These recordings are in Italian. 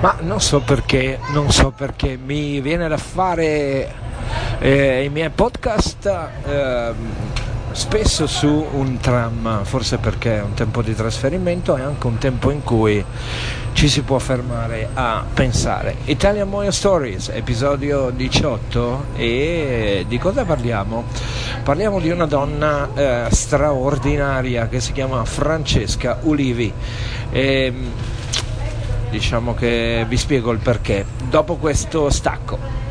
Ma non so perché, non so perché mi viene da fare eh, i miei podcast eh, spesso su un tram, forse perché è un tempo di trasferimento e anche un tempo in cui ci si può fermare a pensare. Italian Moyo Stories, episodio 18 e di cosa parliamo? Parliamo di una donna eh, straordinaria che si chiama Francesca Ulivi. E, diciamo che vi spiego il perché. Dopo questo stacco.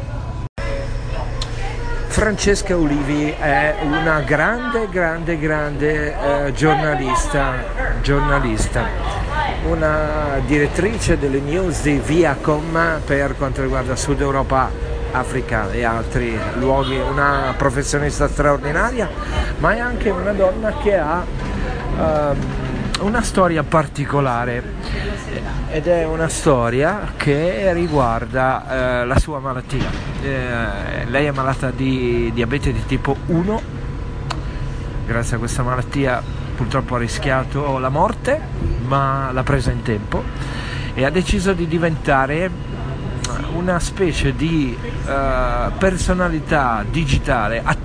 Francesca Ulivi è una grande, grande, grande eh, giornalista, giornalista, una direttrice delle news di Viacom per quanto riguarda Sud Europa, Africa e altri luoghi, una professionista straordinaria, ma è anche una donna che ha uh, una storia particolare ed è una storia che riguarda eh, la sua malattia. Eh, lei è malata di diabete di tipo 1, grazie a questa malattia purtroppo ha rischiato la morte, ma l'ha presa in tempo e ha deciso di diventare una specie di uh, personalità digitale attiva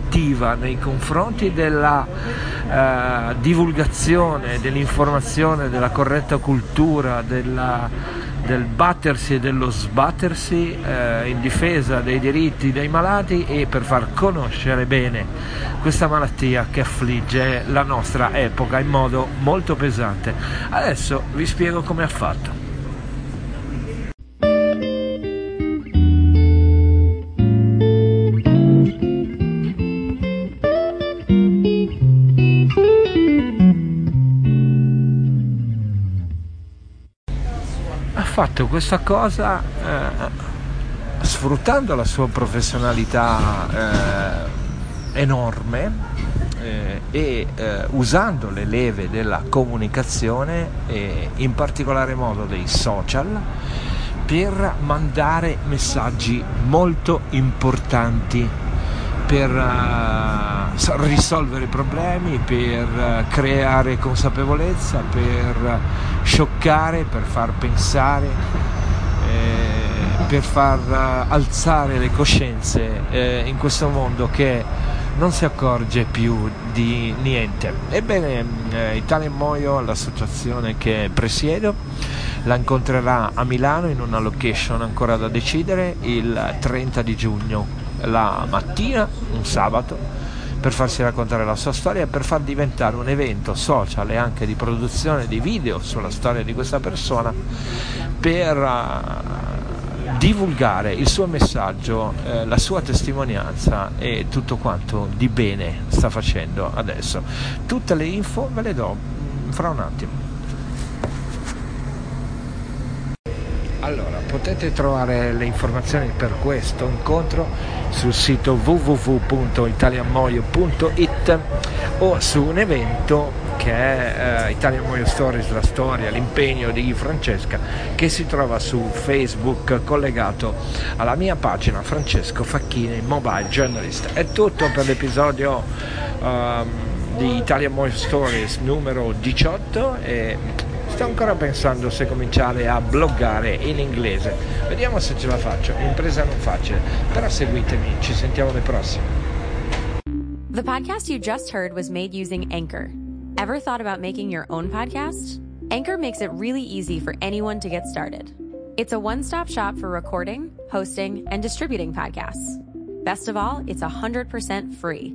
nei confronti della uh, divulgazione, dell'informazione, della corretta cultura, della, del battersi e dello sbattersi uh, in difesa dei diritti dei malati e per far conoscere bene questa malattia che affligge la nostra epoca in modo molto pesante. Adesso vi spiego come ha fatto. Fatto questa cosa eh, sfruttando la sua professionalità eh, enorme eh, e eh, usando le leve della comunicazione e in particolare modo dei social per mandare messaggi molto importanti per uh, risolvere problemi, per uh, creare consapevolezza, per scioccare, per far pensare, eh, per far uh, alzare le coscienze eh, in questo mondo che non si accorge più di niente. Ebbene, eh, Italian Moio, l'associazione che presiedo, la incontrerà a Milano in una location ancora da decidere il 30 di giugno la mattina, un sabato, per farsi raccontare la sua storia e per far diventare un evento social e anche di produzione di video sulla storia di questa persona per uh, divulgare il suo messaggio, eh, la sua testimonianza e tutto quanto di bene sta facendo adesso. Tutte le info ve le do mm, fra un attimo. Allora, potete trovare le informazioni per questo incontro sul sito www.italianmoio.it o su un evento che è uh, Italian Moio Stories, la storia, l'impegno di Francesca che si trova su Facebook collegato alla mia pagina Francesco Facchini Mobile Journalist. È tutto per l'episodio um, di Italian Moio Stories numero 18 e sto ancora pensando se cominciare a bloggare in inglese. Vediamo se ce la faccio. Impresa non facile, però seguitemi, ci sentiamo. The podcast you just heard was made using Anchor. Ever thought about making your own podcast? Anchor makes it really easy for anyone to get started. It's a one-stop shop for recording, hosting, and distributing podcasts. Best of all, it's 100% free.